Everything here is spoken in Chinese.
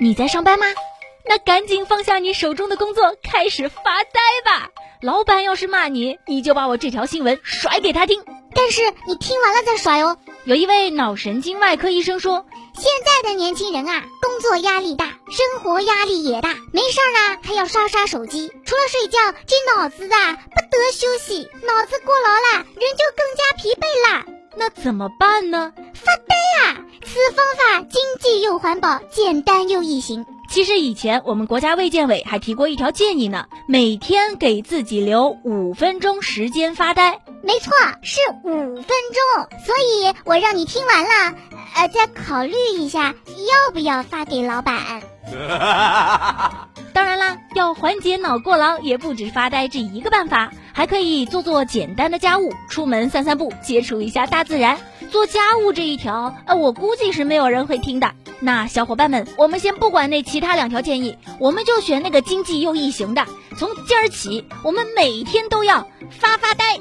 你在上班吗？那赶紧放下你手中的工作，开始发呆吧。老板要是骂你，你就把我这条新闻甩给他听。但是你听完了再甩哦。有一位脑神经外科医生说，现在的年轻人啊，工作压力大，生活压力也大，没事儿啊还要刷刷手机，除了睡觉，这脑子啊不得休息，脑子过劳了，人就更加疲惫啦。那怎么办呢？发呆啊！此方法经济又环保，简单又易行。其实以前我们国家卫健委还提过一条建议呢，每天给自己留五分钟时间发呆。没错，是五分钟。所以我让你听完了，呃，再考虑一下要不要发给老板。缓解脑过劳，也不止发呆这一个办法，还可以做做简单的家务，出门散散步，接触一下大自然。做家务这一条，呃，我估计是没有人会听的。那小伙伴们，我们先不管那其他两条建议，我们就选那个经济又易行的。从今儿起，我们每天都要发发呆。